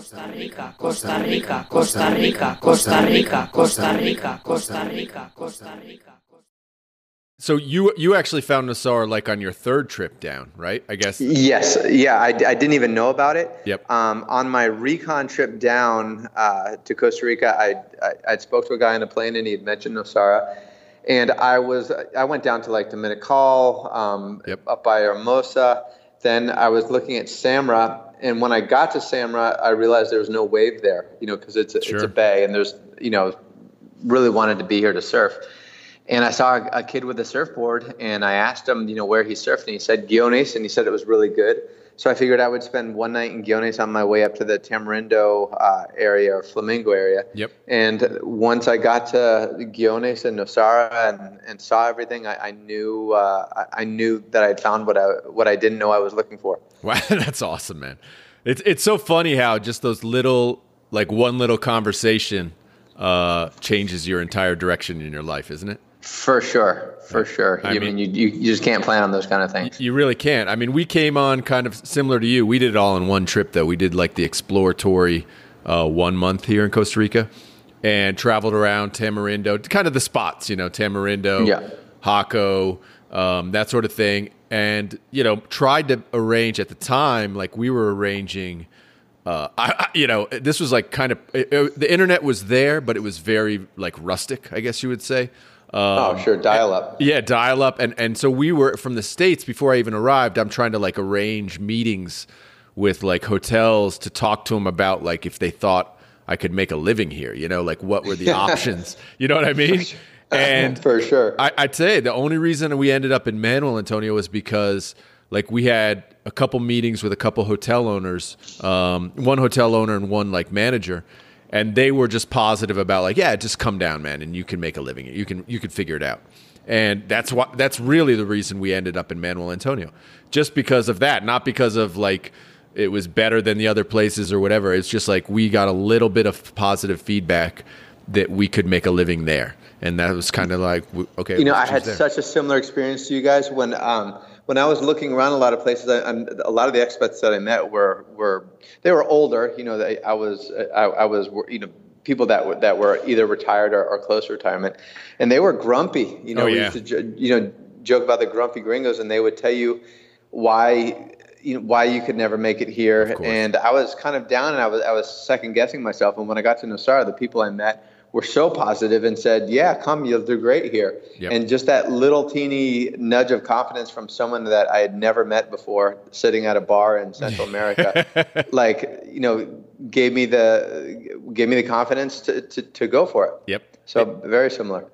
Costa Rica, Costa Rica, Costa Rica, Costa Rica, Costa Rica, Costa Rica, Costa Rica. So you you actually found Nosara like on your third trip down, right? I guess. Yes, yeah, I, I didn't even know about it. Yep. Um, on my recon trip down uh, to Costa Rica, I, I I spoke to a guy on a plane and he had mentioned Nosara, and I was I went down to like Dominical, um, Yep. up by Hermosa. Then I was looking at Samara, and when I got to Samara, I realized there was no wave there, you know, because it's a, it's a bay, and there's you know, really wanted to be here to surf. And I saw a, a kid with a surfboard, and I asked him, you know, where he surfed, and he said Guiones, and he said it was really good. So I figured I would spend one night in Guiones on my way up to the Tamarindo uh, area or Flamingo area. Yep. And once I got to Guiones and Nosara and, and saw everything, I, I knew uh, I, knew that I'd found what I what I didn't know I was looking for. Wow, that's awesome, man. It's it's so funny how just those little like one little conversation uh, changes your entire direction in your life, isn't it? For sure, for sure. I I, mean- mean, you, you you just can't plan on those kind of things. You really can't. I mean, we came on kind of similar to you. We did it all in one trip, though. We did like the exploratory uh, one month here in Costa Rica and traveled around Tamarindo, kind of the spots, you know, Tamarindo, Yeah. Jaco, um, that sort of thing. And, you know, tried to arrange at the time, like we were arranging. Uh, I, I, you know, this was like kind of it, it- the internet was there, but it was very like rustic, I guess you would say. Um, oh, sure, dial up. yeah, dial up, and and so we were from the states before I even arrived. I'm trying to like arrange meetings with like hotels to talk to them about like if they thought I could make a living here. You know, like what were the options? You know what I mean? And for sure. I, I'd say the only reason we ended up in Manuel Antonio was because like we had a couple meetings with a couple hotel owners, um, one hotel owner and one like manager, and they were just positive about like, yeah, just come down, man, and you can make a living. You can you can figure it out. And that's why that's really the reason we ended up in Manuel Antonio, just because of that, not because of like it was better than the other places or whatever. It's just like we got a little bit of positive feedback that we could make a living there, and that was kind of like okay. You know, I had there. such a similar experience to you guys when um, when I was looking around a lot of places. I, a lot of the expats that I met were were they were older. You know, they, I was I, I was you know people that were that were either retired or, or close to retirement, and they were grumpy. You know, Oh, we used to you know joke about the grumpy gringos, and they would tell you why you know why you could never make it here. And I was kind of down, and I was I was second guessing myself. And when I got to Nosara, the people I met were so positive and said, "Yeah, come, you'll do great here." Yep. And just that little teeny nudge of confidence from someone that I had never met before, sitting at a bar in Central America, like you know, gave me the gave me the confidence to, to, to go for it. Yep. So very similar.